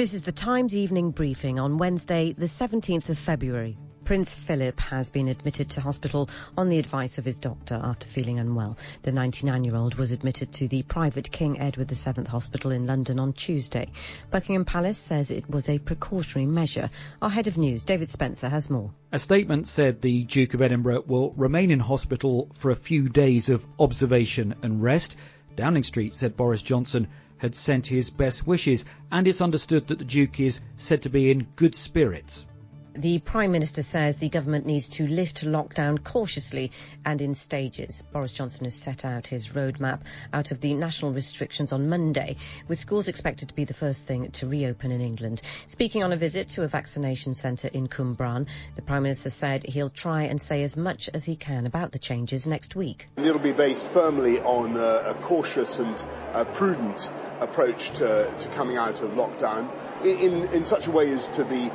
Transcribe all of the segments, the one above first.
This is the Times evening briefing on Wednesday, the 17th of February. Prince Philip has been admitted to hospital on the advice of his doctor after feeling unwell. The 99-year-old was admitted to the private King Edward VII Hospital in London on Tuesday. Buckingham Palace says it was a precautionary measure. Our head of news, David Spencer, has more. A statement said the Duke of Edinburgh will remain in hospital for a few days of observation and rest. Downing Street said Boris Johnson had sent his best wishes, and it's understood that the Duke is said to be in good spirits. The Prime Minister says the government needs to lift lockdown cautiously and in stages. Boris Johnson has set out his roadmap out of the national restrictions on Monday, with schools expected to be the first thing to reopen in England. Speaking on a visit to a vaccination centre in Cwmbran, the Prime Minister said he'll try and say as much as he can about the changes next week. It'll be based firmly on uh, a cautious and uh, prudent approach to, to coming out of lockdown in, in such a way as to be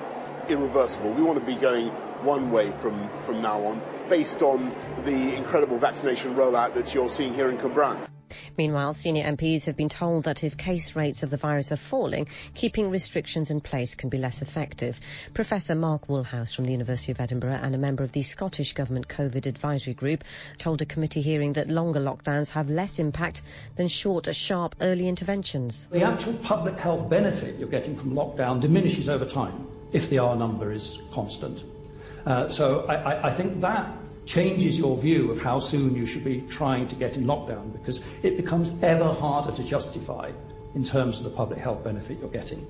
irreversible. We want to be going one way from, from now on, based on the incredible vaccination rollout that you're seeing here in Cwmbran. Meanwhile, senior MPs have been told that if case rates of the virus are falling, keeping restrictions in place can be less effective. Professor Mark Woolhouse from the University of Edinburgh and a member of the Scottish Government COVID Advisory Group told a committee hearing that longer lockdowns have less impact than short, sharp early interventions. The actual public health benefit you're getting from lockdown diminishes over time if the R number is constant. Uh, so I, I, think that changes your view of how soon you should be trying to get in lockdown because it becomes ever harder to justify in terms of the public health benefit you're getting.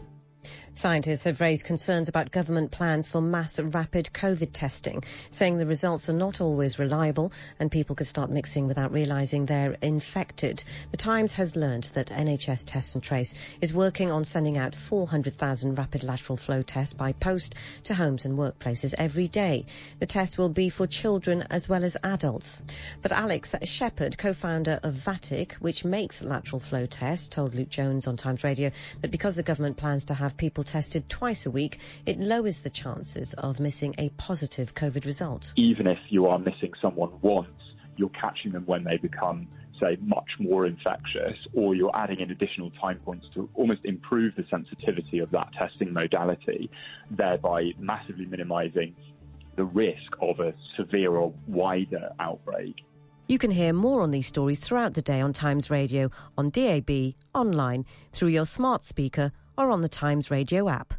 Scientists have raised concerns about government plans for mass rapid COVID testing, saying the results are not always reliable and people could start mixing without realising they're infected. The Times has learned that NHS Test and Trace is working on sending out 400,000 rapid lateral flow tests by post to homes and workplaces every day. The test will be for children as well as adults. But Alex Shepherd, co-founder of Vatic, which makes lateral flow tests, told Luke Jones on Times Radio that because the government plans to have people tested twice a week, it lowers the chances of missing a positive COVID result. Even if you are missing someone once, you're catching them when they become say, much more infectious, or you're adding in additional time points to almost improve the sensitivity of that testing modality, thereby massively minimizing the risk of a severe or wider outbreak. You can hear more on these stories throughout the day on Times Radio, on DAB, online, through your smart speaker, or on the Times Radio app.